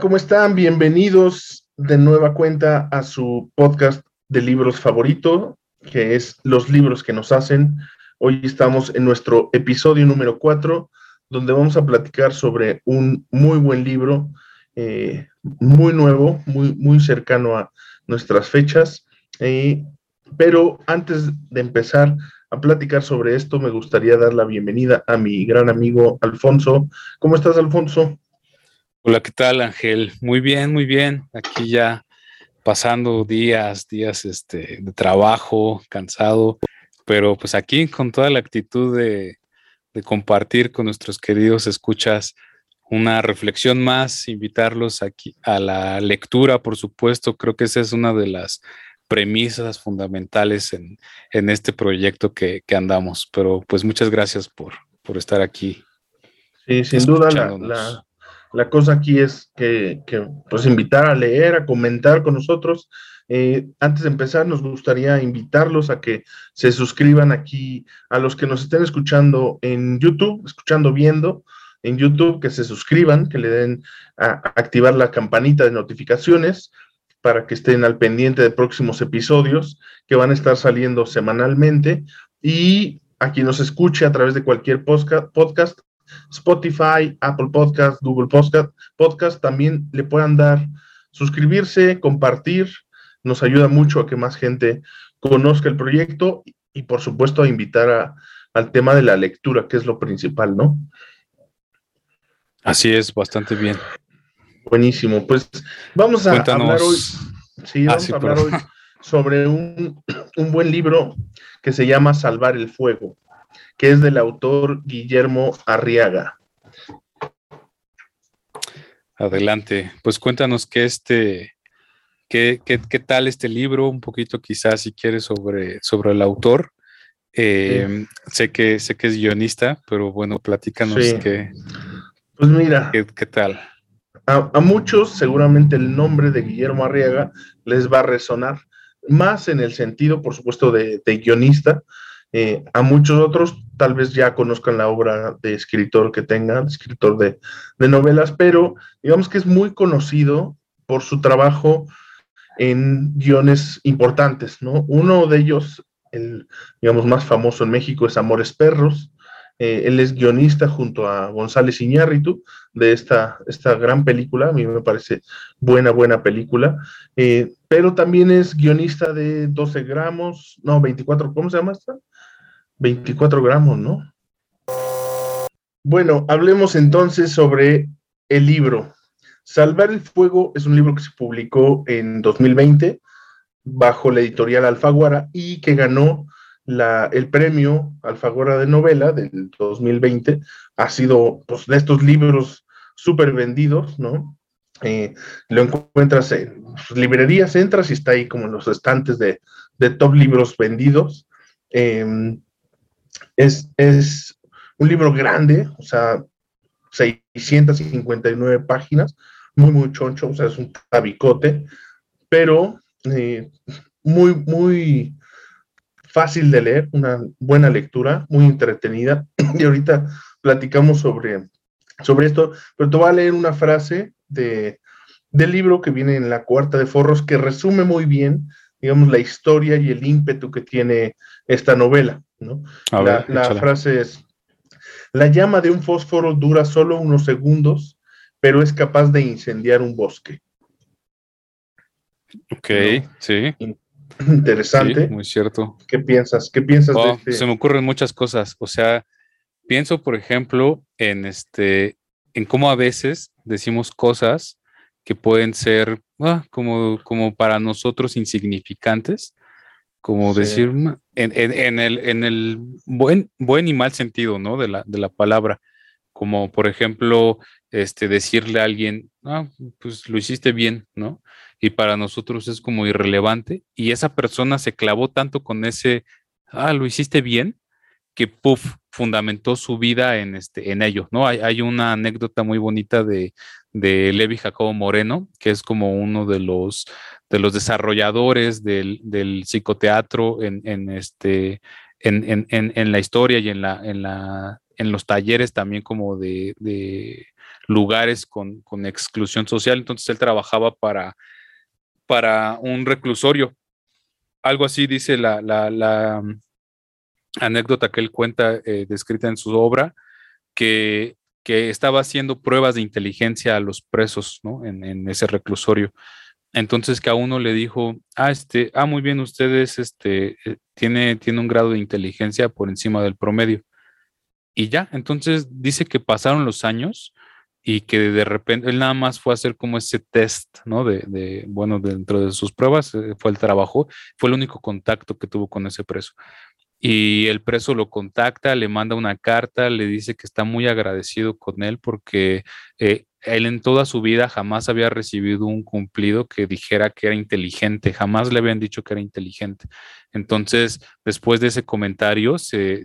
¿cómo están? Bienvenidos de nueva cuenta a su podcast de libros favorito, que es Los libros que nos hacen. Hoy estamos en nuestro episodio número 4, donde vamos a platicar sobre un muy buen libro, eh, muy nuevo, muy, muy cercano a nuestras fechas. Eh, pero antes de empezar a platicar sobre esto, me gustaría dar la bienvenida a mi gran amigo Alfonso. ¿Cómo estás, Alfonso? Hola, ¿qué tal, Ángel? Muy bien, muy bien. Aquí ya pasando días, días este, de trabajo, cansado, pero pues aquí con toda la actitud de, de compartir con nuestros queridos escuchas una reflexión más, invitarlos aquí a la lectura, por supuesto. Creo que esa es una de las premisas fundamentales en, en este proyecto que, que, andamos. Pero pues muchas gracias por, por estar aquí. Sí, sin duda la, la cosa aquí es que, pues invitar a leer, a comentar con nosotros. Eh, antes de empezar, nos gustaría invitarlos a que se suscriban aquí, a los que nos estén escuchando en YouTube, escuchando, viendo en YouTube, que se suscriban, que le den a, activar la campanita de notificaciones para que estén al pendiente de próximos episodios que van a estar saliendo semanalmente. Y a quien nos escuche a través de cualquier podcast, Spotify, Apple Podcast, Google Podcast, podcast también le puedan dar. Suscribirse, compartir, nos ayuda mucho a que más gente conozca el proyecto y por supuesto a invitar al tema de la lectura, que es lo principal, ¿no? Así es, bastante bien. Buenísimo, pues vamos a hablar hoy, sí, vamos a hablar hoy sobre un, un buen libro que se llama Salvar el Fuego que es del autor Guillermo Arriaga. Adelante, pues cuéntanos qué este, qué, qué, qué, tal este libro, un poquito quizás si quieres sobre, sobre el autor. Eh, sé, que, sé que es guionista, pero bueno, platícanos qué, pues mira, qué, tal. A, muchos seguramente el nombre de Guillermo Arriaga les va a resonar, más en el sentido, por supuesto, de, de guionista, eh, a muchos otros tal vez ya conozcan la obra de escritor que tengan, escritor de, novelas, pero digamos que es muy conocido por su trabajo en guiones importantes, ¿no? Uno de ellos, el, digamos, más famoso en México es Amores Perros. Eh, él es guionista junto a González Iñárritu de esta, esta gran película, a mí me parece buena, buena película, eh, pero también es guionista de 12 gramos, no, 24, ¿cómo se llama esta? 24 gramos, ¿no? Bueno, hablemos entonces sobre el libro. Salvar el Fuego es un libro que se publicó en 2020 bajo la editorial Alfaguara y que ganó el premio Alfaguara de novela del 2020. Ha sido pues, de estos libros súper vendidos, ¿no? Eh, lo encuentras en librerías, entras y está ahí como en los estantes de, de top libros vendidos. Eh, es, un libro grande, o sea, 659 páginas, muy, muy choncho, o sea, es un tabicote, pero eh, muy, muy fácil de leer, una buena lectura, muy entretenida. Y ahorita platicamos sobre, sobre esto, pero te voy a leer una frase de, del libro que viene en la cuarta de forros que resume muy bien, digamos, la historia y el ímpetu que tiene esta novela. ¿no? la, frase es, la llama de un fósforo dura solo unos segundos, pero es capaz de incendiar un bosque. Ok, sí. Interesante. muy cierto. ¿Qué piensas? ¿Qué piensas de este? Se me ocurren muchas cosas. O sea, pienso, por ejemplo, en este, en cómo a veces decimos cosas que pueden ser ah, como, como para nosotros insignificantes, como decir, en, el, en el buen, buen y mal sentido, ¿no? De la, de la palabra, como por ejemplo, este, decirle a alguien, ah, pues lo hiciste bien, ¿no? Y para nosotros es como irrelevante, y esa persona se clavó tanto con ese, ah, lo hiciste bien, que puff, fundamentó su vida en, este, en ello, ¿no? Hay, hay una anécdota muy bonita de, de Levi Jacobo Moreno, que es como uno de los, de los desarrolladores del, psicoteatro en, este, en, en, la historia y en, la, en, la, en los talleres también como de, de lugares con, con, exclusión social. Entonces él trabajaba para, para un reclusorio. Algo así dice la, la, la anécdota que él cuenta eh, descrita en su obra, que, que, estaba haciendo pruebas de inteligencia a los presos ¿no? en, en ese reclusorio. Entonces que a uno le dijo, ah, este, ah, muy bien, ustedes, este, eh, tiene, tiene un grado de inteligencia por encima del promedio. Y ya, entonces dice que pasaron los años y que de repente él nada más fue a hacer como ese test, ¿no? De, de, bueno, dentro de sus pruebas eh, fue el trabajo, fue el único contacto que tuvo con ese preso. Y el preso lo contacta, le manda una carta, le dice que está muy agradecido con él porque eh, él en toda su vida jamás había recibido un cumplido que dijera que era inteligente, jamás le habían dicho que era inteligente. Entonces, después de ese comentario, se,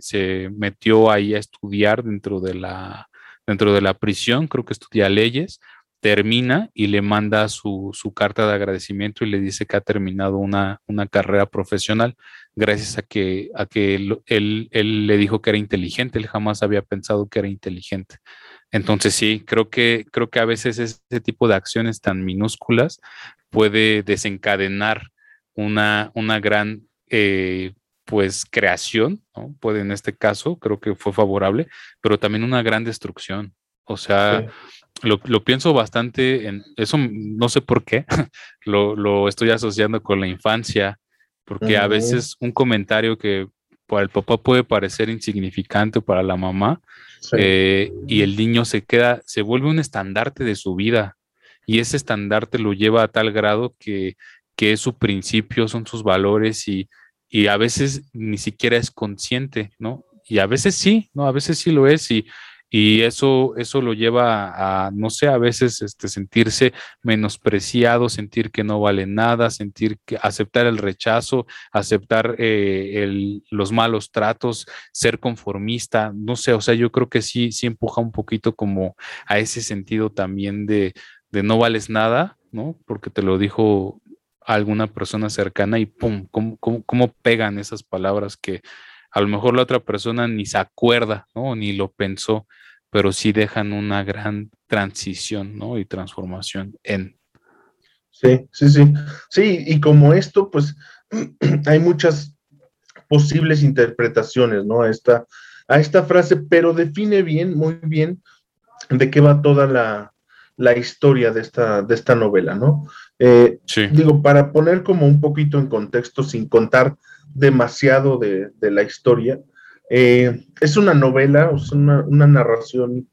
metió ahí a estudiar dentro de, la, dentro de la prisión, creo que estudia leyes, termina y le manda su, carta de agradecimiento y le dice que ha terminado una, una carrera profesional gracias a que, a que él, él le dijo que era inteligente, él jamás había pensado que era inteligente. Entonces sí, creo que, creo que a veces ese tipo de acciones tan minúsculas puede desencadenar una, una gran eh, pues creación, ¿no? Puede en este caso, creo que fue favorable, pero también una gran destrucción. O sea, lo, pienso bastante en eso, no sé por qué, lo, estoy asociando con la infancia, porque a veces un comentario que para el papá puede parecer insignificante para la mamá, eh, y el niño se queda, se vuelve un estandarte de su vida y ese estandarte lo lleva a tal grado que, que es su principio, son sus valores y, y a veces ni siquiera es consciente, ¿no? Y a veces sí, ¿no? A veces sí lo es y, y eso, eso lo lleva a, no sé, a veces este, sentirse menospreciado, sentir que no vale nada, sentir que aceptar el rechazo, aceptar eh, los malos tratos, ser conformista, no sé, o sea, yo creo que sí, sí empuja un poquito como a ese sentido también de, de no vales nada, ¿no? Porque te lo dijo alguna persona cercana y pum, cómo, cómo pegan esas palabras que a lo mejor la otra persona ni se acuerda, ¿no? Ni lo pensó pero sí dejan una gran transición, ¿no? Y transformación en. Sí, sí, sí. Sí, y como esto, pues hay muchas posibles interpretaciones, ¿no? A esta, a esta frase, pero define bien, muy bien, de qué va toda la, historia de esta, de esta novela, ¿no? Eh, sí. Digo, para poner como un poquito en contexto, sin contar demasiado de, de la historia, eh, es una novela, una, narración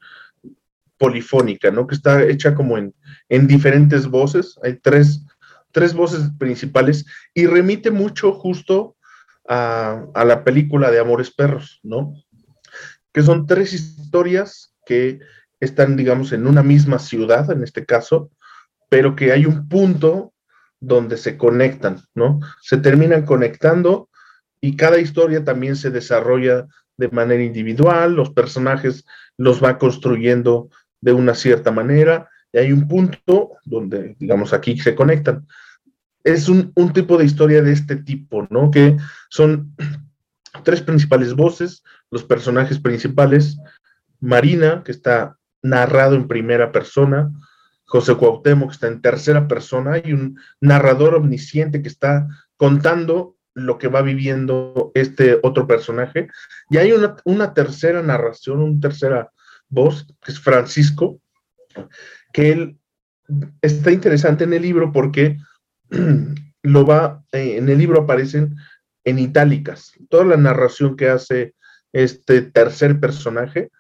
polifónica, ¿no? Que está hecha como en, en diferentes voces. Hay tres, tres, voces principales y remite mucho justo a, a, la película de Amores Perros, ¿no? Que son tres historias que están, digamos, en una misma ciudad, en este caso, pero que hay un punto donde se conectan, ¿no? Se terminan conectando y cada historia también se desarrolla de manera individual, los personajes los va construyendo de una cierta manera y hay un punto donde, digamos, aquí se conectan. Es un, tipo de historia de este tipo, ¿no? Que son tres principales voces, los personajes principales, Marina, que está narrado en primera persona, José Cuauhtémoc, que está en tercera persona, y un narrador omnisciente que está contando lo que va viviendo este otro personaje. Y hay una, tercera narración, una tercera voz, que es Francisco, que él está interesante en el libro porque lo va, eh, en el libro aparecen en itálicas. Toda la narración que hace este tercer personaje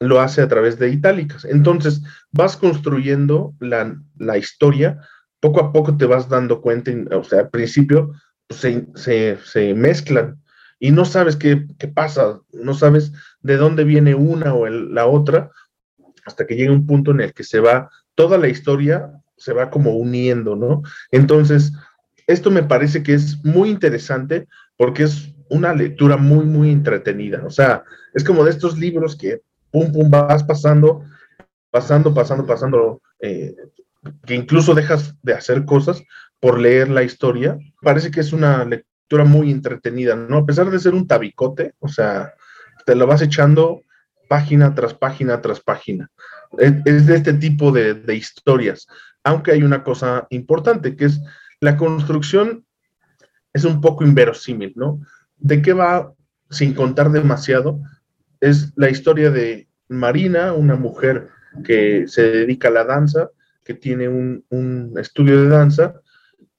lo hace a través de itálicas. Entonces, vas construyendo la, la historia, poco a poco te vas dando cuenta, o sea, al principio se, mezclan y no sabes qué, pasa, no sabes de dónde viene una o la otra, hasta que llega un punto en el que se va, toda la historia se va como uniendo, ¿no? Entonces, esto me parece que es muy interesante porque es una lectura muy, muy entretenida. O sea, es como de estos libros que, pum, pum, vas pasando, pasando, pasando, pasando, eh, que incluso dejas de hacer cosas por leer la historia. Parece que es una lectura muy entretenida, ¿no? A pesar de ser un tabicote, o sea, te lo vas echando página tras página tras página. Es, de este tipo de historias, aunque hay una cosa importante, que es la construcción es un poco inverosímil, ¿no? ¿De qué va, sin contar demasiado? Es la historia de Marina, una mujer que se dedica a la danza, que tiene un, estudio de danza,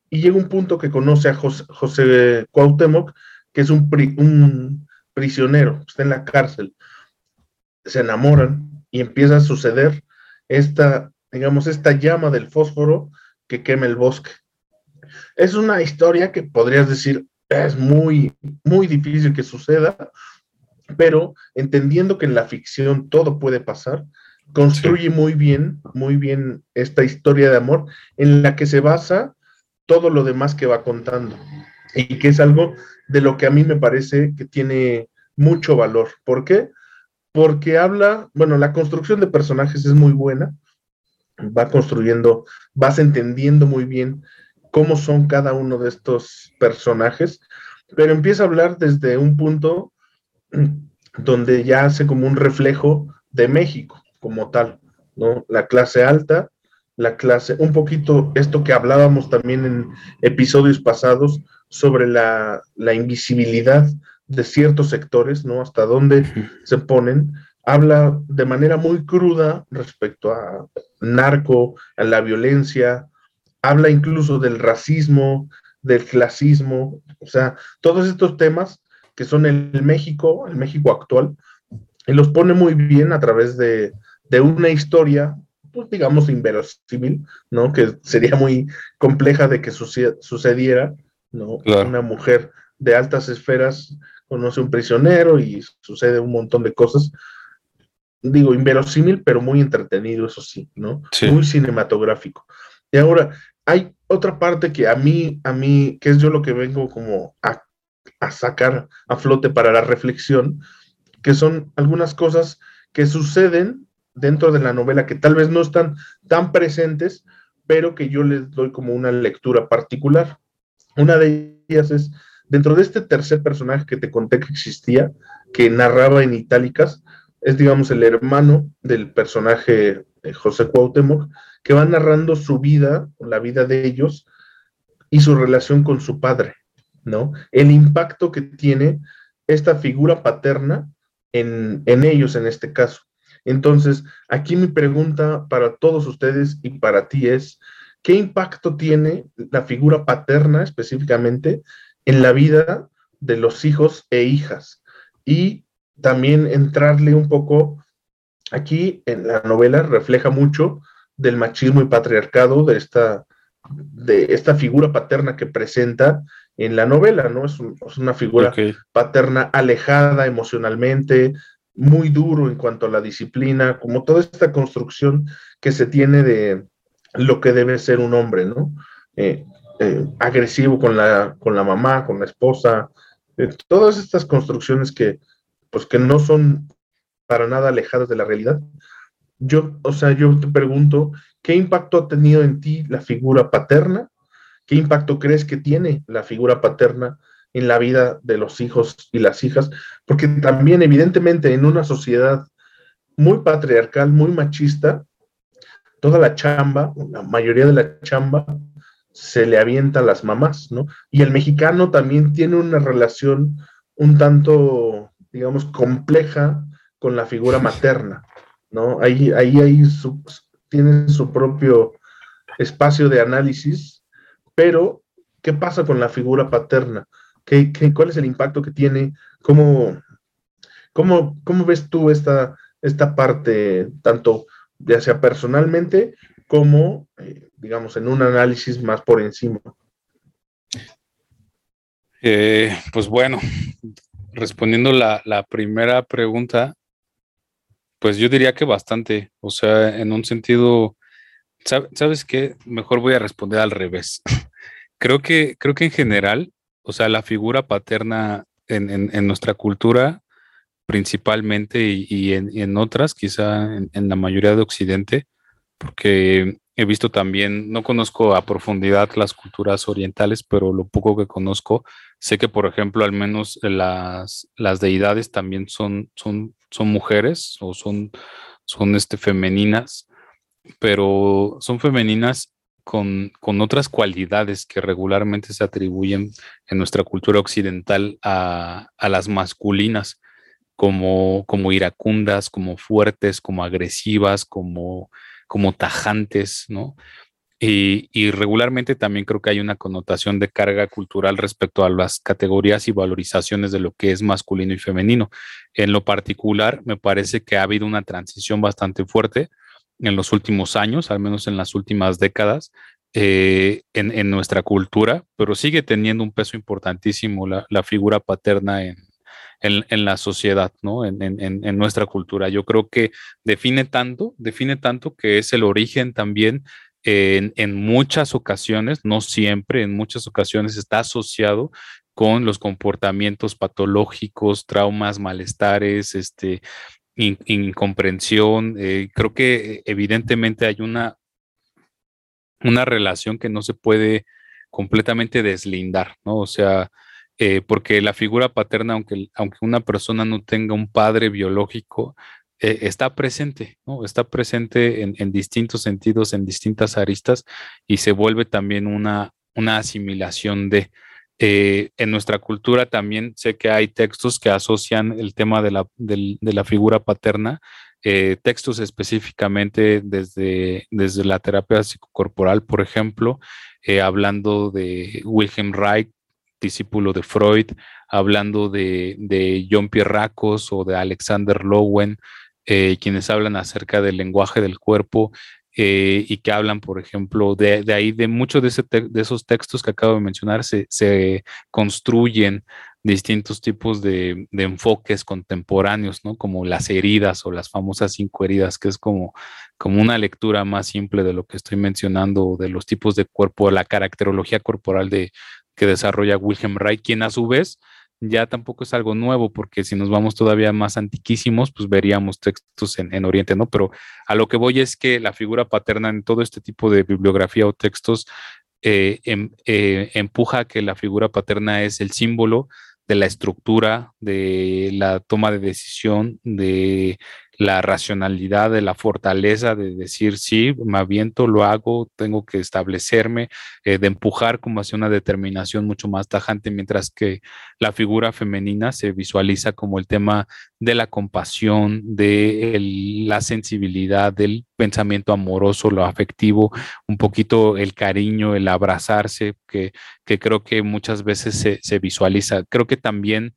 y llega un punto que conoce a José, Cuauhtémoc, que es un, un prisionero, está en la cárcel. Se enamoran y empieza a suceder esta, digamos, esta llama del fósforo que quema el bosque. Es una historia que podrías decir es muy, muy difícil que suceda, pero entendiendo que en la ficción todo puede pasar, construye muy bien, muy bien esta historia de amor en la que se basa todo lo demás que va contando y que es algo de lo que a mí me parece que tiene mucho valor. ¿Por qué? Porque habla, bueno, la construcción de personajes es muy buena, va construyendo, vas entendiendo muy bien cómo son cada uno de estos personajes, pero empieza a hablar desde un punto donde ya hace como un reflejo de México como tal, ¿no? La clase alta, la clase, un poquito esto que hablábamos también en episodios pasados sobre la, la invisibilidad de ciertos sectores, ¿no? Hasta dónde se ponen, habla de manera muy cruda respecto a narco, a la violencia, habla incluso del racismo, del clasismo, o sea, todos estos temas que son el México, el México actual, y los pone muy bien a través de, una historia, pues digamos, inverosímil, ¿no? Que sería muy compleja de que sucediera, ¿no? Una mujer de altas esferas conoce a un prisionero y sucede un montón de cosas. Digo, inverosímil, pero muy entretenido, eso sí, ¿no? Muy cinematográfico. Y ahora, hay otra parte que a mí, a mí, que es yo lo que vengo como a, sacar a flote para la reflexión, que son algunas cosas que suceden dentro de la novela que tal vez no están tan presentes, pero que yo les doy como una lectura particular. Una de ellas es, dentro de este tercer personaje que te conté que existía, que narraba en itálicas, es digamos el hermano del personaje José Cuauhtémoc, que va narrando su vida, la vida de ellos y su relación con su padre, ¿no? El impacto que tiene esta figura paterna en, ellos en este caso. Entonces, aquí mi pregunta para todos ustedes y para ti es, ¿qué impacto tiene la figura paterna específicamente en la vida de los hijos e hijas? Y también entrarle un poco, aquí en la novela refleja mucho del machismo y patriarcado de esta, de esta figura paterna que presenta en la novela, ¿no? Es, una figura paterna alejada emocionalmente, muy duro en cuanto a la disciplina, como toda esta construcción que se tiene de lo que debe ser un hombre, ¿no? Eh, eh, agresivo con la, con la mamá, con la esposa, eh, todas estas construcciones que, pues, que no son para nada alejadas de la realidad, yo, o sea, yo te pregunto, ¿qué impacto ha tenido en ti la figura paterna? ¿Qué impacto crees que tiene la figura paterna en la vida de los hijos y las hijas? Porque también, evidentemente, en una sociedad muy patriarcal, muy machista, toda la chamba, la mayoría de la chamba, se le avienta a las mamás, ¿no? Y el mexicano también tiene una relación un tanto, digamos, compleja con la figura materna. ¿no? Ahí, ahí, ahí tiene su propio espacio de análisis, pero ¿qué pasa con la figura paterna? ¿Qué, cuál es el impacto que tiene? ¿Cómo, cómo, cómo ves tú esta, esta parte, tanto ya sea personalmente como, eh, digamos, en un análisis más por encima? Eh, pues bueno, respondiendo la, la primera pregunta, pues yo diría que bastante, o sea, en un sentido, ¿sabes qué? Mejor voy a responder al revés. creo, que, creo que en general, o sea, la figura paterna en, nuestra cultura, principalmente y, en, otras, quizá en, la mayoría de Occidente, porque he visto también, no conozco a profundidad las culturas orientales, pero lo poco que conozco, Sé que, por ejemplo, al menos las, las deidades también son, son, son mujeres o son, son este, femeninas, pero son femeninas con, otras cualidades que regularmente se atribuyen en nuestra cultura occidental a, las masculinas, como, como iracundas, como fuertes, como agresivas, como, como tajantes, ¿no? Y, regularmente también creo que hay una connotación de carga cultural respecto a las categorías y valorizaciones de lo que es masculino y femenino. En lo particular, me parece que ha habido una transición bastante fuerte en los últimos años, al menos en las últimas décadas, eh, en, nuestra cultura, pero sigue teniendo un peso importantísimo la, figura paterna en, en, la sociedad, ¿no? En, en, nuestra cultura. Yo creo que define tanto, define tanto que es el origen también en, muchas ocasiones, no siempre, en muchas ocasiones está asociado con los comportamientos patológicos, traumas, malestares, este, incomprensión. Eh, creo que evidentemente hay una, una relación que no se puede completamente deslindar, ¿no? O sea, eh, porque la figura paterna, aunque, aunque una persona no tenga un padre biológico, eh, está presente, ¿no? Está presente en, distintos sentidos, en distintas aristas y se vuelve también una, una asimilación de... Eh, en nuestra cultura también sé que hay textos que asocian el tema de la, figura paterna, eh, textos específicamente desde, la terapia psicocorporal, por ejemplo, hablando de Wilhelm Reich, discípulo de Freud, hablando de, de John Pierracos o de Alexander Lowen, eh, quienes hablan acerca del lenguaje del cuerpo eh, y que hablan, por ejemplo, de, ahí, de muchos de, de, esos textos que acabo de mencionar, se, se construyen distintos tipos de, enfoques contemporáneos, ¿no? Como las heridas o las famosas cinco heridas, que es como, como una lectura más simple de lo que estoy mencionando, de los tipos de cuerpo, la caracterología corporal de, que desarrolla Wilhelm Reich, quien a su vez ya tampoco es algo nuevo, porque si nos vamos todavía más antiquísimos, pues veríamos textos en, Oriente, ¿no? Pero a lo que voy es que la figura paterna en todo este tipo de bibliografía o textos eh, em, eh, empuja a que la figura paterna es el símbolo de la estructura, de la toma de decisión, de la racionalidad, de la fortaleza de decir, sí, me aviento, lo hago, tengo que establecerme, eh, de empujar como hacia una determinación mucho más tajante, mientras que la figura femenina se visualiza como el tema de la compasión, de la sensibilidad, del pensamiento amoroso, lo afectivo, un poquito el cariño, el abrazarse, que, que creo que muchas veces se, se visualiza. Creo que también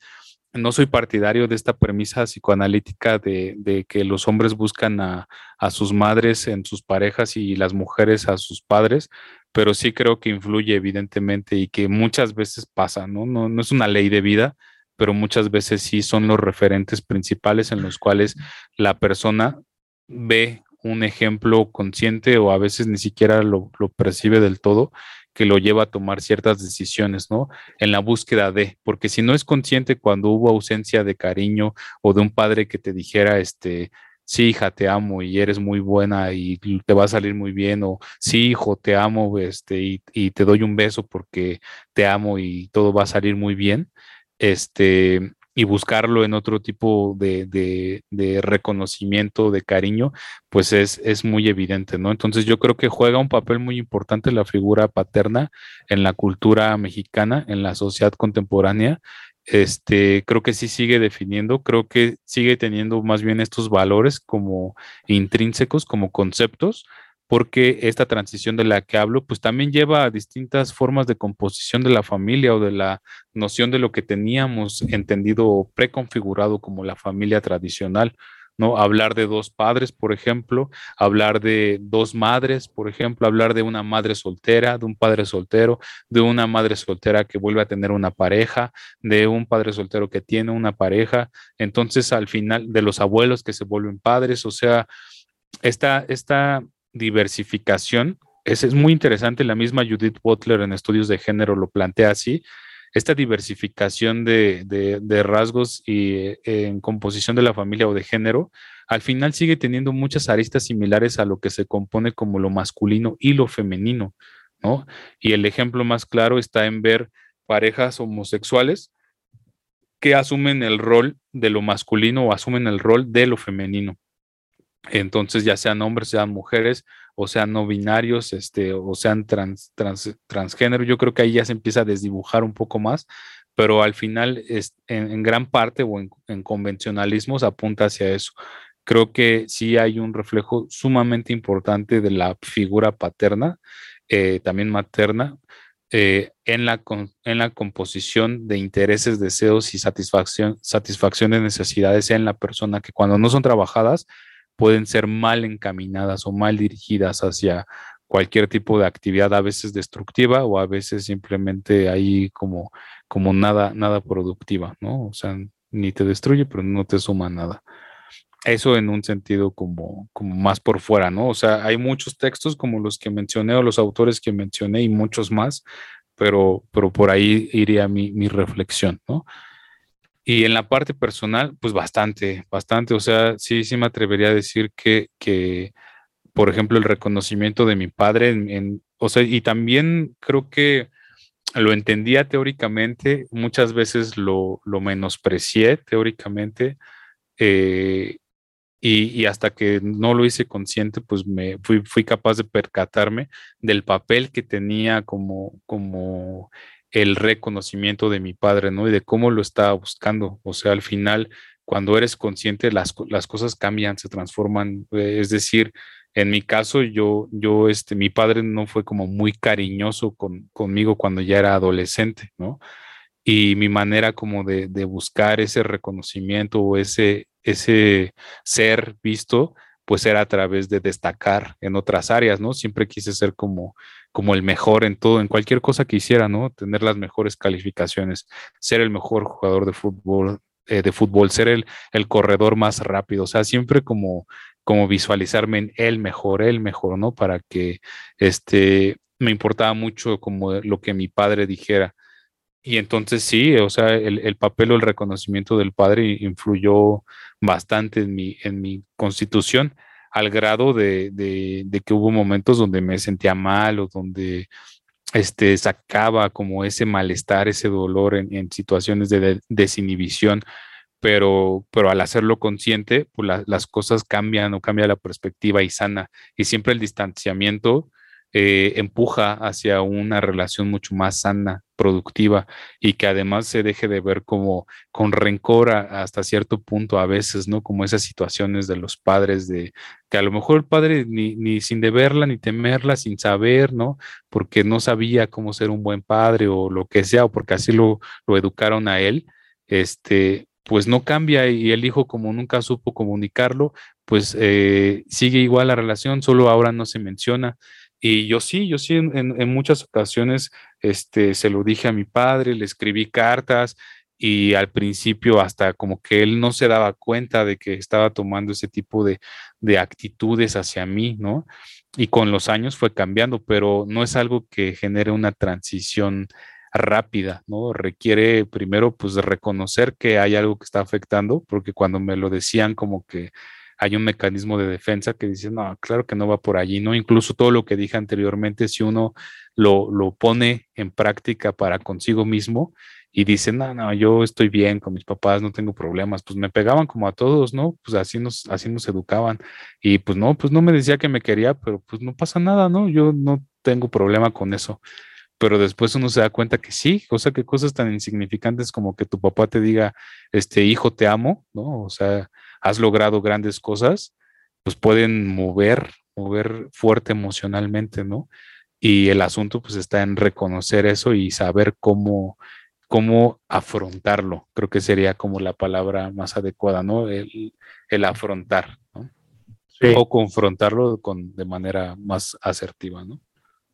no soy partidario de esta premisa psicoanalítica de, que los hombres buscan a, sus madres en sus parejas y las mujeres a sus padres, pero sí creo que influye evidentemente y que muchas veces pasa, ¿no? No, no es una ley de vida, pero muchas veces sí son los referentes principales en los cuales la persona ve un ejemplo consciente o a veces ni siquiera lo, lo percibe del todo que lo lleva a tomar ciertas decisiones, ¿no? En la búsqueda de, porque si no es consciente cuando hubo ausencia de cariño o de un padre que te dijera, este, sí, hija, te amo y eres muy buena y te va a salir muy bien, o sí, hijo, te amo, este, y, y te doy un beso porque te amo y todo va a salir muy bien, este, y buscarlo en otro tipo de, reconocimiento, de cariño, pues es, es, muy evidente, ¿no? Entonces yo creo que juega un papel muy importante la figura paterna en la cultura mexicana, en la sociedad contemporánea. Este, creo que sí sigue definiendo, creo que sigue teniendo más bien estos valores como intrínsecos, como conceptos, porque esta transición de la que hablo, pues también lleva a distintas formas de composición de la familia o de la noción de lo que teníamos entendido preconfigurado como la familia tradicional. ¿no? Hablar de dos padres, por ejemplo, hablar de dos madres, por ejemplo, hablar de una madre soltera, de un padre soltero, de una madre soltera que vuelve a tener una pareja, de un padre soltero que tiene una pareja, entonces al final de los abuelos que se vuelven padres, o sea, esta, esta diversificación. Es, es muy interesante, la misma Judith Butler en estudios de género lo plantea así, esta diversificación de, rasgos y eh, en composición de la familia o de género, al final sigue teniendo muchas aristas similares a lo que se compone como lo masculino y lo femenino, ¿no? Y el ejemplo más claro está en ver parejas homosexuales que asumen el rol de lo masculino o asumen el rol de lo femenino. Entonces, ya sean hombres, sean mujeres, o sean no binarios, este, o sean trans, transgénero, yo creo que ahí ya se empieza a desdibujar un poco más, pero al final, es, en, gran parte o en, en convencionalismos apunta hacia eso. Creo que sí hay un reflejo sumamente importante de la figura paterna, eh, también materna, eh, en, la, en la composición de intereses, deseos y satisfacción, satisfacción de necesidades en la persona que cuando no son trabajadas pueden ser mal encaminadas o mal dirigidas hacia cualquier tipo de actividad, a veces destructiva o a veces simplemente ahí como, como nada, nada productiva, ¿no? O sea, ni te destruye, pero no te suma nada. Eso en un sentido como, como más por fuera, ¿no? O sea, hay muchos textos como los que mencioné o los autores que mencioné y muchos más, pero, pero por ahí iría mi, mi reflexión, ¿no? Y en la parte personal, pues bastante, bastante. O sea, sí, sí me atrevería a decir que, que por ejemplo, el reconocimiento de mi padre, en, o sea, y también creo que lo entendía teóricamente, muchas veces lo, lo menosprecié teóricamente, eh, y, hasta que no lo hice consciente, pues me fui, fui capaz de percatarme del papel que tenía como, como el reconocimiento de mi padre, ¿no? Y de cómo lo estaba buscando. O sea, al final, cuando eres consciente, las, las cosas cambian, se transforman. Eh, es decir, en mi caso, yo, yo, este, mi padre no fue como muy cariñoso con, conmigo cuando ya era adolescente, ¿no? Y mi manera como de, de buscar ese reconocimiento o ese, ese ser visto, pues era a través de destacar en otras áreas, ¿no? Siempre quise ser como, como el mejor en todo, en cualquier cosa que hiciera, ¿no? Tener las mejores calificaciones, ser el mejor jugador de fútbol, eh, de fútbol, ser el, el corredor más rápido, o sea, siempre como, como visualizarme en el mejor, el mejor, ¿no? Para que este, me importaba mucho como lo que mi padre dijera. Y entonces sí, o sea, el, el, papel o el reconocimiento del padre influyó bastante en mi, en mi constitución, al grado de, de, que hubo momentos donde me sentía mal o donde este, sacaba como ese malestar, ese dolor en, en situaciones de, desinhibición, pero, pero al hacerlo consciente, pues las cosas cambian o cambia la perspectiva y sana. Y siempre el distanciamiento eh, empuja hacia una relación mucho más sana, productiva y que además se deje de ver como con rencor hasta cierto punto a veces, ¿no? Como esas situaciones de los padres de que a lo mejor el padre ni, ni sin deberla ni temerla, sin saber, ¿no? Porque no sabía cómo ser un buen padre o lo que sea, o porque así lo, lo educaron a él, este, pues no cambia y el hijo como nunca supo comunicarlo, pues eh, sigue igual la relación, solo ahora no se menciona. Y yo sí, yo sí en, muchas ocasiones este, se lo dije a mi padre, le escribí cartas y al principio hasta como que él no se daba cuenta de que estaba tomando ese tipo de, de actitudes hacia mí, ¿no? Y con los años fue cambiando, pero no es algo que genere una transición rápida, ¿no? Requiere primero pues reconocer que hay algo que está afectando, porque cuando me lo decían como que hay un mecanismo de defensa que dice, no, claro que no va por allí, ¿no? Incluso todo lo que dije anteriormente, si uno lo, lo pone en práctica para consigo mismo y dice, no, no, yo estoy bien con mis papás, no tengo problemas, pues me pegaban como a todos, ¿no? Pues así nos, así nos educaban. Y pues no, pues no me decía que me quería, pero pues no pasa nada, ¿no? Yo no tengo problema con eso pero después uno se da cuenta que sí, o sea, que cosas tan insignificantes como que tu papá te diga, este hijo, te amo, ¿no? O sea, has logrado grandes cosas, pues pueden mover, mover fuerte emocionalmente, ¿no? Y el asunto pues está en reconocer eso y saber cómo, cómo afrontarlo. Creo que sería como la palabra más adecuada, ¿no? El, el afrontar, ¿no? Sí. O confrontarlo con, de manera más asertiva, ¿no?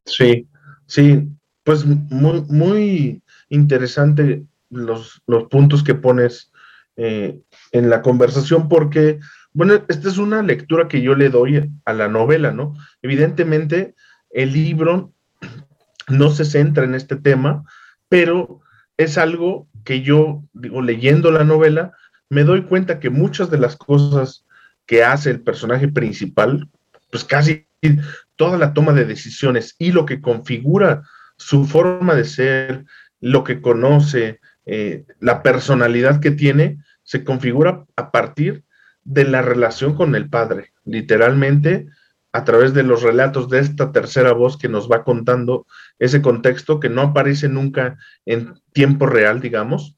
Sí, sí, pues muy, muy interesante los, los puntos que pones eh, en la conversación porque, bueno, esta es una lectura que yo le doy a la novela, ¿no? Evidentemente, el libro no se centra en este tema, pero es algo que yo, digo, leyendo la novela, me doy cuenta que muchas de las cosas que hace el personaje principal, pues casi toda la toma de decisiones y lo que configura su forma de ser, lo que conoce, eh, la personalidad que tiene, se configura a partir de la relación con el padre. Literalmente, a través de los relatos de esta tercera voz que nos va contando ese contexto que no aparece nunca en tiempo real, digamos,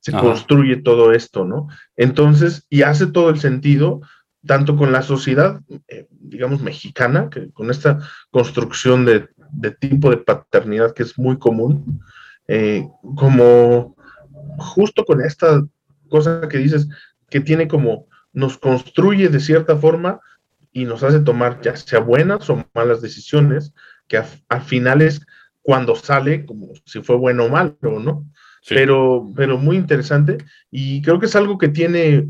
se construye todo esto, ¿no? Entonces, y hace todo el sentido, tanto con la sociedad, eh, digamos, mexicana, que con esta construcción de, tipo de paternidad que es muy común, eh, como justo con esta cosa que dices, que tiene como, nos construye de cierta forma y nos hace tomar ya sea buenas o malas decisiones, que al final es cuando sale como si fue bueno o malo, ¿no? Pero, pero muy interesante y creo que es algo que tiene,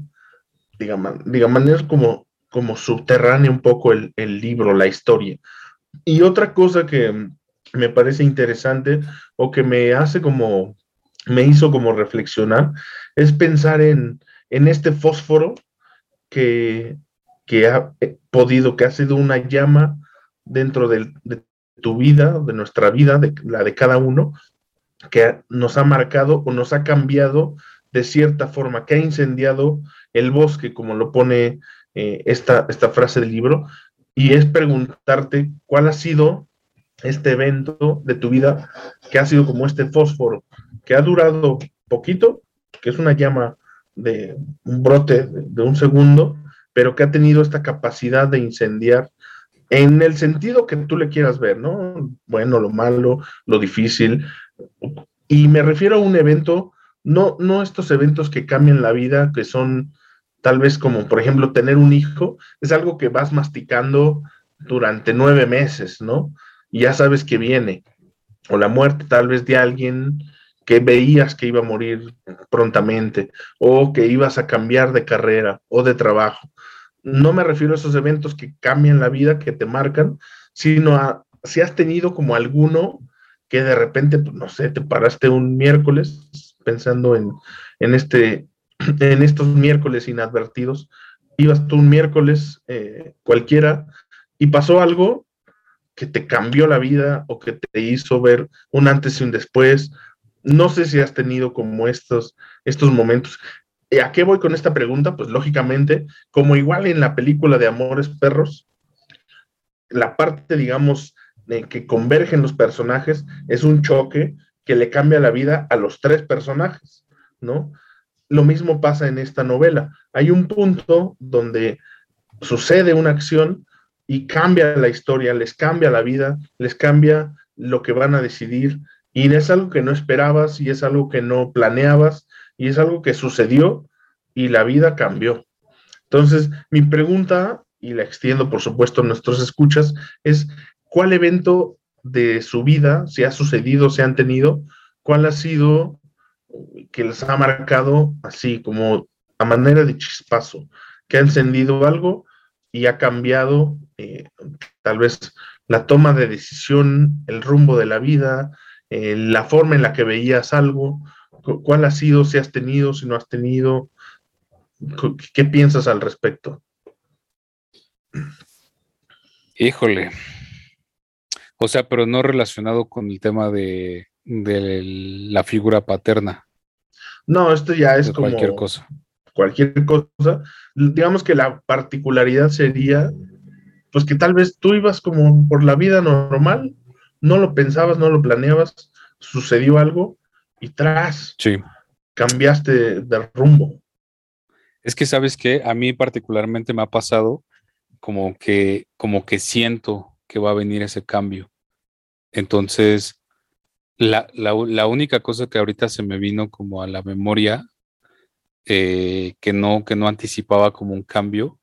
digamos, digamos como, como subterráneo un poco el, el libro, la historia. Y otra cosa que me parece interesante o que me hace como, me hizo como reflexionar, es pensar en, en este fósforo que, que ha eh, podido, que ha sido una llama dentro de, tu vida, de nuestra vida, de la de cada uno, que nos ha marcado o nos ha cambiado de cierta forma, que ha incendiado el bosque, como lo pone eh, esta, esta frase del libro, y es preguntarte cuál ha sido este evento de tu vida que ha sido como este fósforo, que ha durado poquito, que es una llama de un brote de un segundo, pero que ha tenido esta capacidad de incendiar en el sentido que tú le quieras ver, ¿no? Bueno, lo malo, lo difícil. Y me refiero a un evento, no, no estos eventos que cambian la vida, que son tal vez como, por ejemplo, tener un hijo, es algo que vas masticando durante nueve meses, ¿no? Y ya sabes que viene. O la muerte tal vez de alguien que veías que iba a morir prontamente, o que ibas a cambiar de carrera o de trabajo no me refiero a esos eventos que cambian la vida, que te marcan, sino a si has tenido como alguno que de repente, pues, no sé, te paraste un miércoles pensando en, este, en estos miércoles inadvertidos, ibas tú un miércoles eh, cualquiera y pasó algo que te cambió la vida o que te hizo ver un antes y un después. No sé si has tenido como estos, estos momentos. ¿A qué voy con esta pregunta? Pues lógicamente, como igual en la película de Amores Perros, la parte, digamos, de que convergen los personajes es un choque que le cambia la vida a los tres personajes, ¿no? Lo mismo pasa en esta novela. Hay un punto donde sucede una acción y cambia la historia, les cambia la vida, les cambia lo que van a decidir y es algo que no esperabas y es algo que no planeabas y es algo que sucedió y la vida cambió. Entonces, mi pregunta, y la extiendo por supuesto a nuestros escuchas, es ¿cuál evento de su vida, si ha sucedido, si han tenido, cuál ha sido que les ha marcado así como a manera de chispazo, que ha encendido algo y ha cambiado eh, tal vez la toma de decisión, el rumbo de la vida, eh, la forma en la que veías algo, ¿Cuál ha sido, si has tenido, si no has tenido? ¿Qué piensas al respecto? Híjole. O sea, pero no relacionado con el tema de, la figura paterna. No, esto ya es como cualquier cosa. Cualquier cosa. Digamos que la particularidad sería, pues que tal vez tú ibas como por la vida normal, no lo pensabas, no lo planeabas, sucedió algo y tras, sí. cambiaste de rumbo. Es que sabes que a mí particularmente me ha pasado como que, como que siento que va a venir ese cambio. Entonces, la, única cosa que ahorita se me vino como a la memoria, eh, que, no, que no anticipaba como un cambio,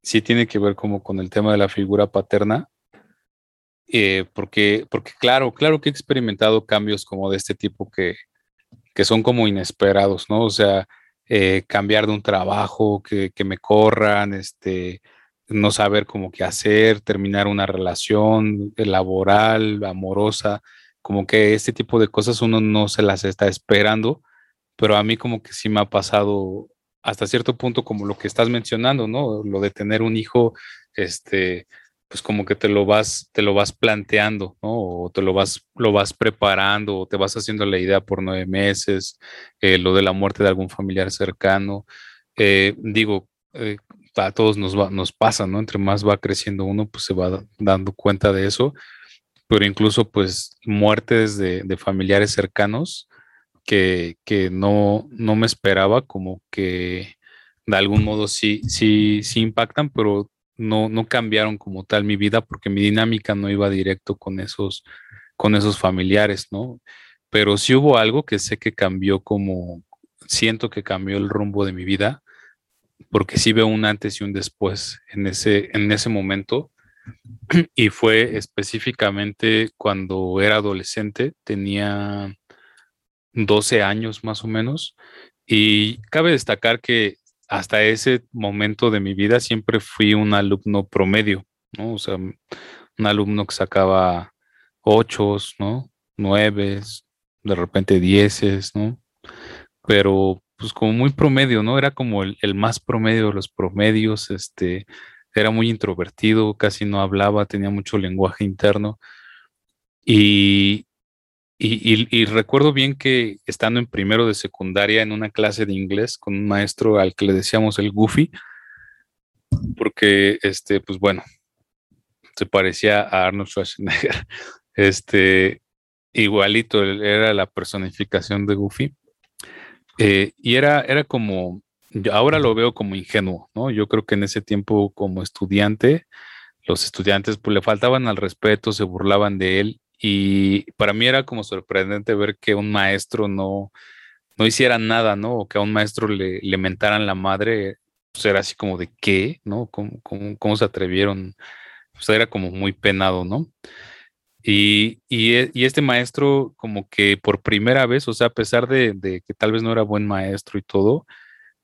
sí tiene que ver como con el tema de la figura paterna, eh, porque, porque claro, claro que he experimentado cambios como de este tipo que, que son como inesperados, ¿no? O sea, eh, cambiar de un trabajo, que, me corran, este, no saber cómo qué hacer, terminar una relación laboral, amorosa, como que este tipo de cosas uno no se las está esperando, pero a mí como que sí me ha pasado hasta cierto punto como lo que estás mencionando, ¿no? Lo de tener un hijo, este, pues como que te lo vas, te lo vas planteando, ¿no? O te lo vas, lo vas preparando, o te vas haciendo la idea por nueve meses, eh, lo de la muerte de algún familiar cercano. Eh, digo, eh, a todos nos, va, nos pasa, ¿no? Entre más va creciendo uno, pues se va dando cuenta de eso, pero incluso pues muertes de, de familiares cercanos que, que no, no me esperaba, como que de algún modo sí, sí, sí impactan, pero no, no cambiaron como tal mi vida porque mi dinámica no iba directo con esos, con esos familiares, ¿no? Pero sí hubo algo que sé que cambió como, siento que cambió el rumbo de mi vida, porque sí veo un antes y un después en ese, en ese momento. Y fue específicamente cuando era adolescente, tenía 12 años más o menos. Y cabe destacar que hasta ese momento de mi vida siempre fui un alumno promedio, ¿no? O sea, un alumno que sacaba ochos, ¿no? Nueves, de repente dieces, ¿no? Pero pues como muy promedio, ¿no? Era como el, el, más promedio de los promedios, este, era muy introvertido, casi no hablaba, tenía mucho lenguaje interno. Y, y, recuerdo bien que estando en primero de secundaria en una clase de inglés con un maestro al que le decíamos el Goofy, porque, este, pues bueno, se parecía a Arnold Schwarzenegger. Este, igualito, era la personificación de Goofy. Eh, y era, era como, ahora lo veo como ingenuo, ¿no? Yo creo que en ese tiempo como estudiante, los estudiantes pues le faltaban al respeto, se burlaban de él y para mí era como sorprendente ver que un maestro no, no hiciera nada, ¿no? O que a un maestro le, le mentaran la madre, pues era así como de qué, ¿no? ¿Cómo, cómo, se atrevieron? Pues era como muy penado, ¿no? Y, y, e, y, este maestro como que por primera vez, o sea, a pesar de, de que tal vez no era buen maestro y todo,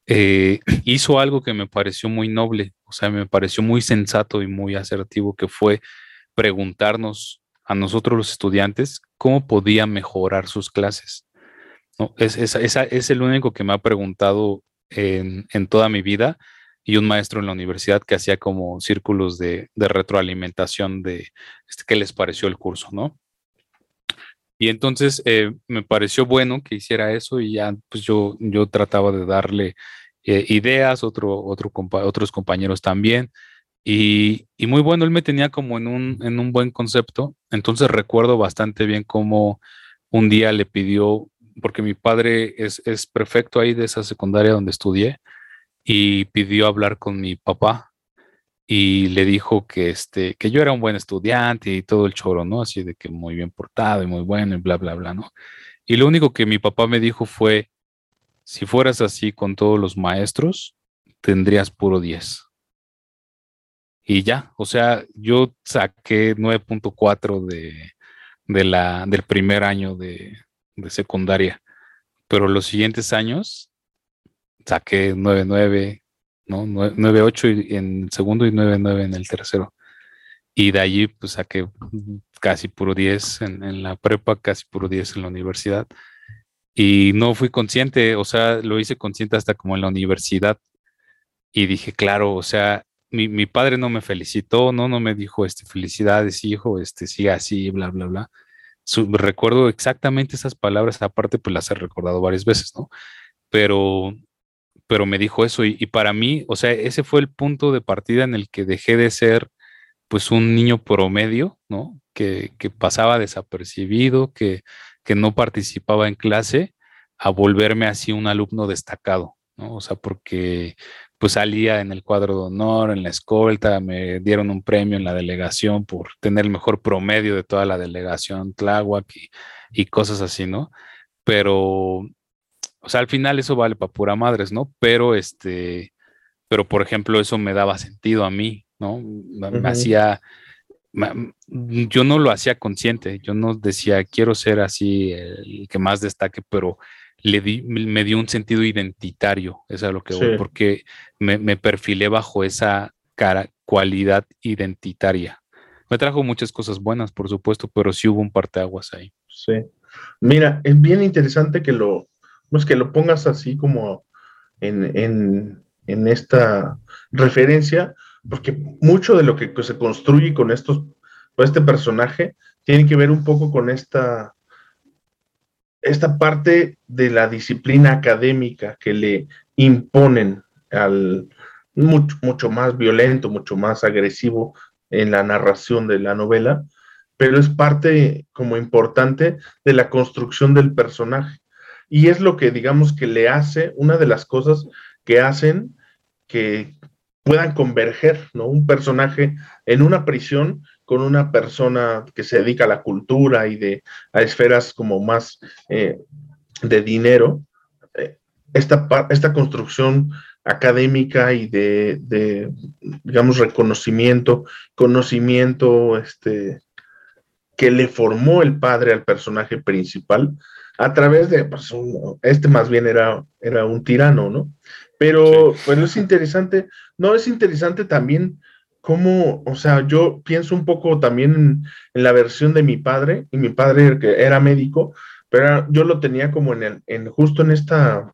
eh, hizo algo que me pareció muy noble, o sea, me pareció muy sensato y muy asertivo, que fue preguntarnos a nosotros los estudiantes cómo podía mejorar sus clases. ¿no? Es, es, el único que me ha preguntado en, toda mi vida y un maestro en la universidad que hacía como círculos de, retroalimentación de este, qué les pareció el curso, ¿no? Y entonces eh, me pareció bueno que hiciera eso y ya pues yo, yo trataba de darle eh, ideas, otro, otro otros compañeros también. Y, muy bueno, él me tenía como en un, en un buen concepto. Entonces recuerdo bastante bien cómo un día le pidió, porque mi padre es, es prefecto ahí de esa secundaria donde estudié, y pidió hablar con mi papá y le dijo que, este, que yo era un buen estudiante y todo el choro, ¿no? Así de que muy bien portado y muy bueno y bla, bla, bla, ¿no? Y lo único que mi papá me dijo fue, si fueras así con todos los maestros, tendrías puro 10 y ya, o sea, yo saqué 9.4 de, de la, del primer año de, secundaria, pero los siguientes años saqué 9.9, ¿no? 9.8 en el segundo y 9.9 en el tercero. Y de allí pues saqué casi puro 10 en, en la prepa, casi puro 10 en la universidad. Y no fui consciente, o sea, lo hice consciente hasta como en la universidad. Y dije, claro, o sea, mi, padre no me felicitó, no, no me dijo, este, felicidades, hijo, este, siga así, bla, bla, bla. recuerdo exactamente esas palabras, aparte, pues las he recordado varias veces, ¿no? Pero, pero me dijo eso y, para mí, o sea, ese fue el punto de partida en el que dejé de ser, pues, un niño promedio, ¿no? Que, que pasaba desapercibido, que, que no participaba en clase, a volverme así un alumno destacado, ¿no? O sea, porque pues salía en el cuadro de honor, en la escolta, me dieron un premio en la delegación por tener el mejor promedio de toda la delegación Tláhuac y, cosas así, ¿no? Pero, o sea, al final eso vale para pura madres, ¿no? Pero este, pero por ejemplo, eso me daba sentido a mí, ¿no? Me hacía, yo no lo hacía consciente, yo no decía, quiero ser así el que más destaque, pero le di, me dio un sentido identitario, eso es lo que voy, porque me, perfilé bajo esa cara, cualidad identitaria. Me trajo muchas cosas buenas, por supuesto, pero sí hubo un parteaguas ahí. Sí. Mira, es bien interesante que lo, pues que lo pongas así como en, en esta referencia, porque mucho de lo que se construye con estos, con este personaje tiene que ver un poco con esta, esta parte de la disciplina académica que le imponen al mucho, mucho más violento, mucho más agresivo en la narración de la novela, pero es parte como importante de la construcción del personaje. Y es lo que digamos que le hace, una de las cosas que hacen que puedan converger, ¿no? Un personaje en una prisión con una persona que se dedica a la cultura y de, a esferas como más eh, de dinero, eh, esta, esta construcción académica y de, de, digamos, reconocimiento, conocimiento, este, que le formó el padre al personaje principal a través de, pues, este más bien era, era un tirano, ¿no? Pero, bueno, es interesante, no, es interesante también cómo, o sea, yo pienso un poco también en, la versión de mi padre, y mi padre que era médico, pero yo lo tenía como en el, en justo en esta,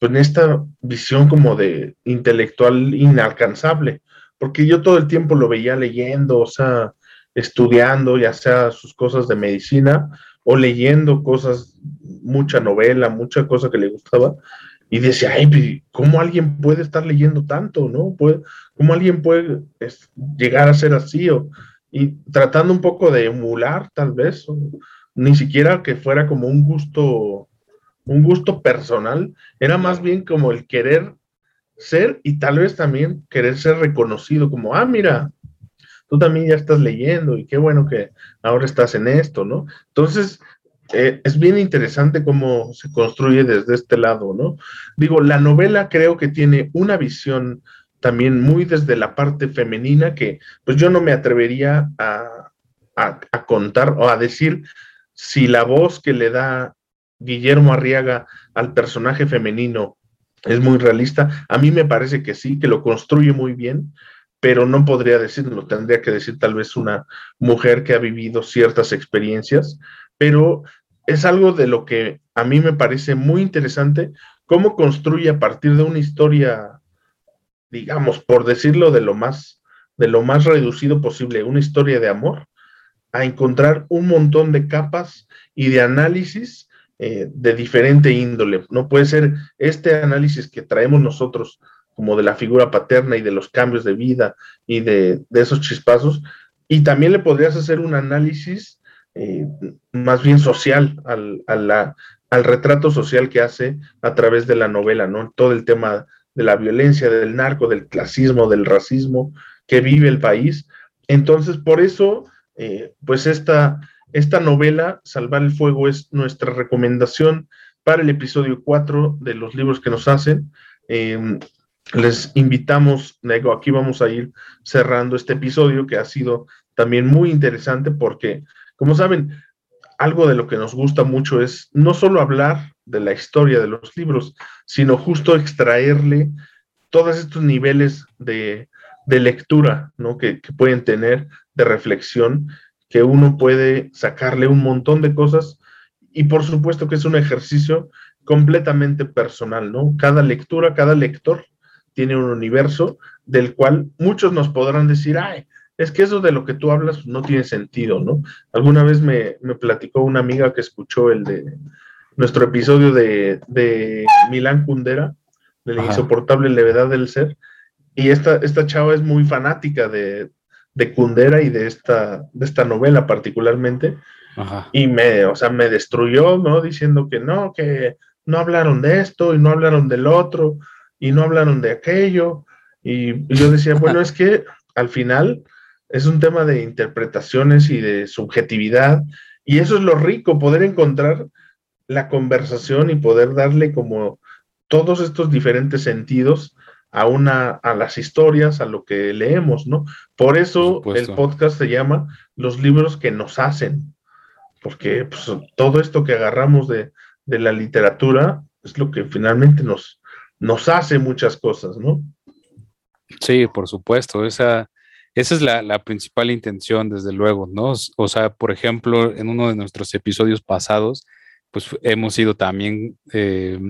pues en esta visión como de intelectual inalcanzable, porque yo todo el tiempo lo veía leyendo, o sea, estudiando, ya sea sus cosas de medicina o leyendo cosas, mucha novela, mucha cosa que le gustaba, y decía, ay, pues, ¿cómo alguien puede estar leyendo tanto, no? ¿Cómo alguien puede llegar a ser así? O, y tratando un poco de emular, tal vez, ni siquiera que fuera como un gusto, un gusto personal, era más bien como el querer ser y tal vez también querer ser reconocido, como, ah, mira, tú también ya estás leyendo y qué bueno que ahora estás en esto, ¿no? Entonces, eh, es bien interesante cómo se construye desde este lado, ¿no? Digo, la novela creo que tiene una visión también muy desde la parte femenina que pues yo no me atrevería a, contar o a decir si la voz que le da Guillermo Arriaga al personaje femenino es muy realista. A mí me parece que sí, que lo construye muy bien, pero no podría decirlo, tendría que decir tal vez una mujer que ha vivido ciertas experiencias, pero es algo de lo que a mí me parece muy interesante, cómo construye a partir de una historia, digamos, por decirlo de lo más, de lo más reducido posible, una historia de amor, a encontrar un montón de capas y de análisis eh, de diferente índole. No puede ser este análisis que traemos nosotros como de la figura paterna y de los cambios de vida y de, de esos chispazos. Y también le podrías hacer un análisis eh, más bien social, al, al retrato social que hace a través de la novela, ¿no? Todo el tema de la violencia, del narco, del clasismo, del racismo que vive el país. Entonces, por eso, eh, pues esta, esta novela, Salvar el Fuego, es nuestra recomendación para el episodio 4 de los libros que nos hacen. Em, les invitamos, nego, aquí vamos a ir cerrando este episodio que ha sido también muy interesante porque como saben, algo de lo que nos gusta mucho es no solo hablar de la historia de los libros, sino justo extraerle todos estos niveles de, lectura ¿no? que, pueden tener, de reflexión, que uno puede sacarle un montón de cosas y por supuesto que es un ejercicio completamente personal, ¿no? Cada lectura, cada lector tiene un universo del cual muchos nos podrán decir, ay, es que eso de lo que tú hablas no tiene sentido, ¿no? Alguna vez me, platicó una amiga que escuchó el de nuestro episodio de, de Milán Kundera, de la insoportable levedad del ser, y esta, esta chava es muy fanática de, de Kundera y de esta, de esta novela particularmente, y me, o sea, me destruyó, ¿no? Diciendo que no, que no hablaron de esto y no hablaron del otro y no hablaron de aquello. Y yo decía, bueno, es que al final es un tema de interpretaciones y de subjetividad, y eso es lo rico, poder encontrar la conversación y poder darle como todos estos diferentes sentidos a una a las historias, a lo que leemos, ¿no? Por eso el podcast se llama Los libros que nos hacen, porque pues, todo esto que agarramos de, de, la literatura es lo que finalmente nos, nos hace muchas cosas, ¿no? Sí, por supuesto, esa esa es la, principal intención, desde luego, ¿no? O sea, por ejemplo, en uno de nuestros episodios pasados, pues hemos sido también, eh,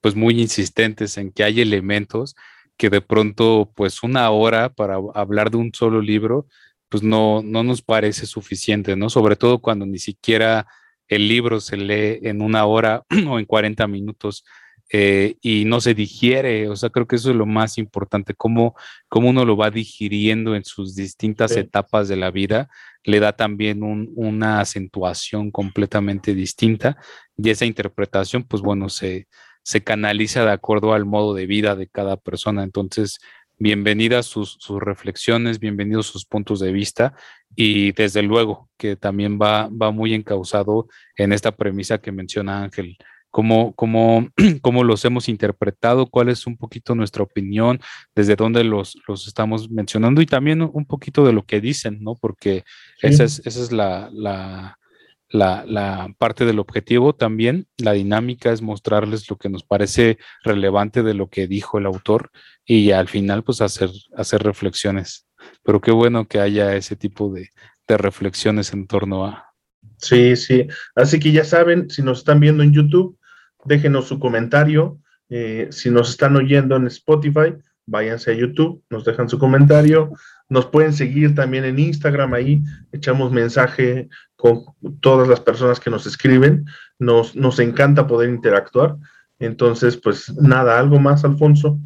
pues muy insistentes en que hay elementos que de pronto pues una hora para hablar de un solo libro pues no, no nos parece suficiente, ¿no? Sobre todo cuando ni siquiera el libro se lee en una hora o en 40 minutos. Eh, y no se digiere. O sea, creo que eso es lo más importante, cómo, cómo uno lo va digiriendo en sus distintas etapas de la vida, le da también una acentuación completamente distinta y esa interpretación, pues bueno, se, se canaliza de acuerdo al modo de vida de cada persona. Entonces, bienvenidas sus, reflexiones, bienvenidos sus puntos de vista y desde luego que también va, va muy encausado en esta premisa que menciona Ángel. Cómo, cómo, cómo, los hemos interpretado, cuál es un poquito nuestra opinión, desde dónde los, los estamos mencionando y también un poquito de lo que dicen, ¿no? Porque esa es, esa es la, la, la, parte del objetivo también, la dinámica es mostrarles lo que nos parece relevante de lo que dijo el autor y al final pues hacer, hacer reflexiones. Pero qué bueno que haya ese tipo de, reflexiones en torno a... Sí, sí. Así que ya saben, si nos están viendo en YouTube, déjenos su comentario. Eh, si nos están oyendo en Spotify, váyanse a YouTube, nos dejan su comentario. Nos pueden seguir también en Instagram, ahí echamos mensaje con todas las personas que nos escriben. Nos, nos encanta poder interactuar. Entonces, pues nada, algo más, Alfonso.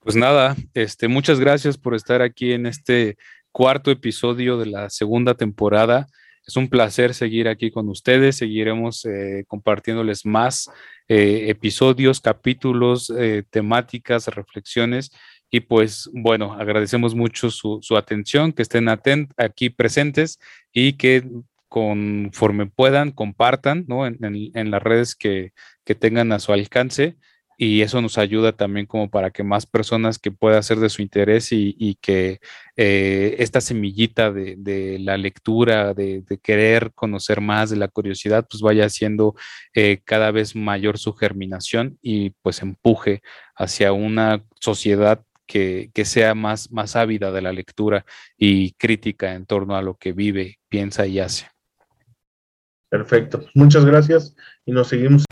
Pues nada, este, muchas gracias por estar aquí en este cuarto episodio de la segunda temporada. Es un placer seguir aquí con ustedes. Seguiremos eh, compartiéndoles más eh, episodios, capítulos, eh, temáticas, reflexiones y pues bueno, agradecemos mucho su, atención, que estén aquí presentes y que conforme puedan, compartan ¿no? en, las redes que, tengan a su alcance y eso nos ayuda también como para que más personas que pueda ser de su interés y, que eh, esta semillita de, la lectura, de, querer conocer más, de la curiosidad, pues vaya haciendo eh, cada vez mayor su germinación y pues empuje hacia una sociedad que, sea más, más ávida de la lectura y crítica en torno a lo que vive, piensa y hace. Perfecto. Muchas gracias y nos seguimos.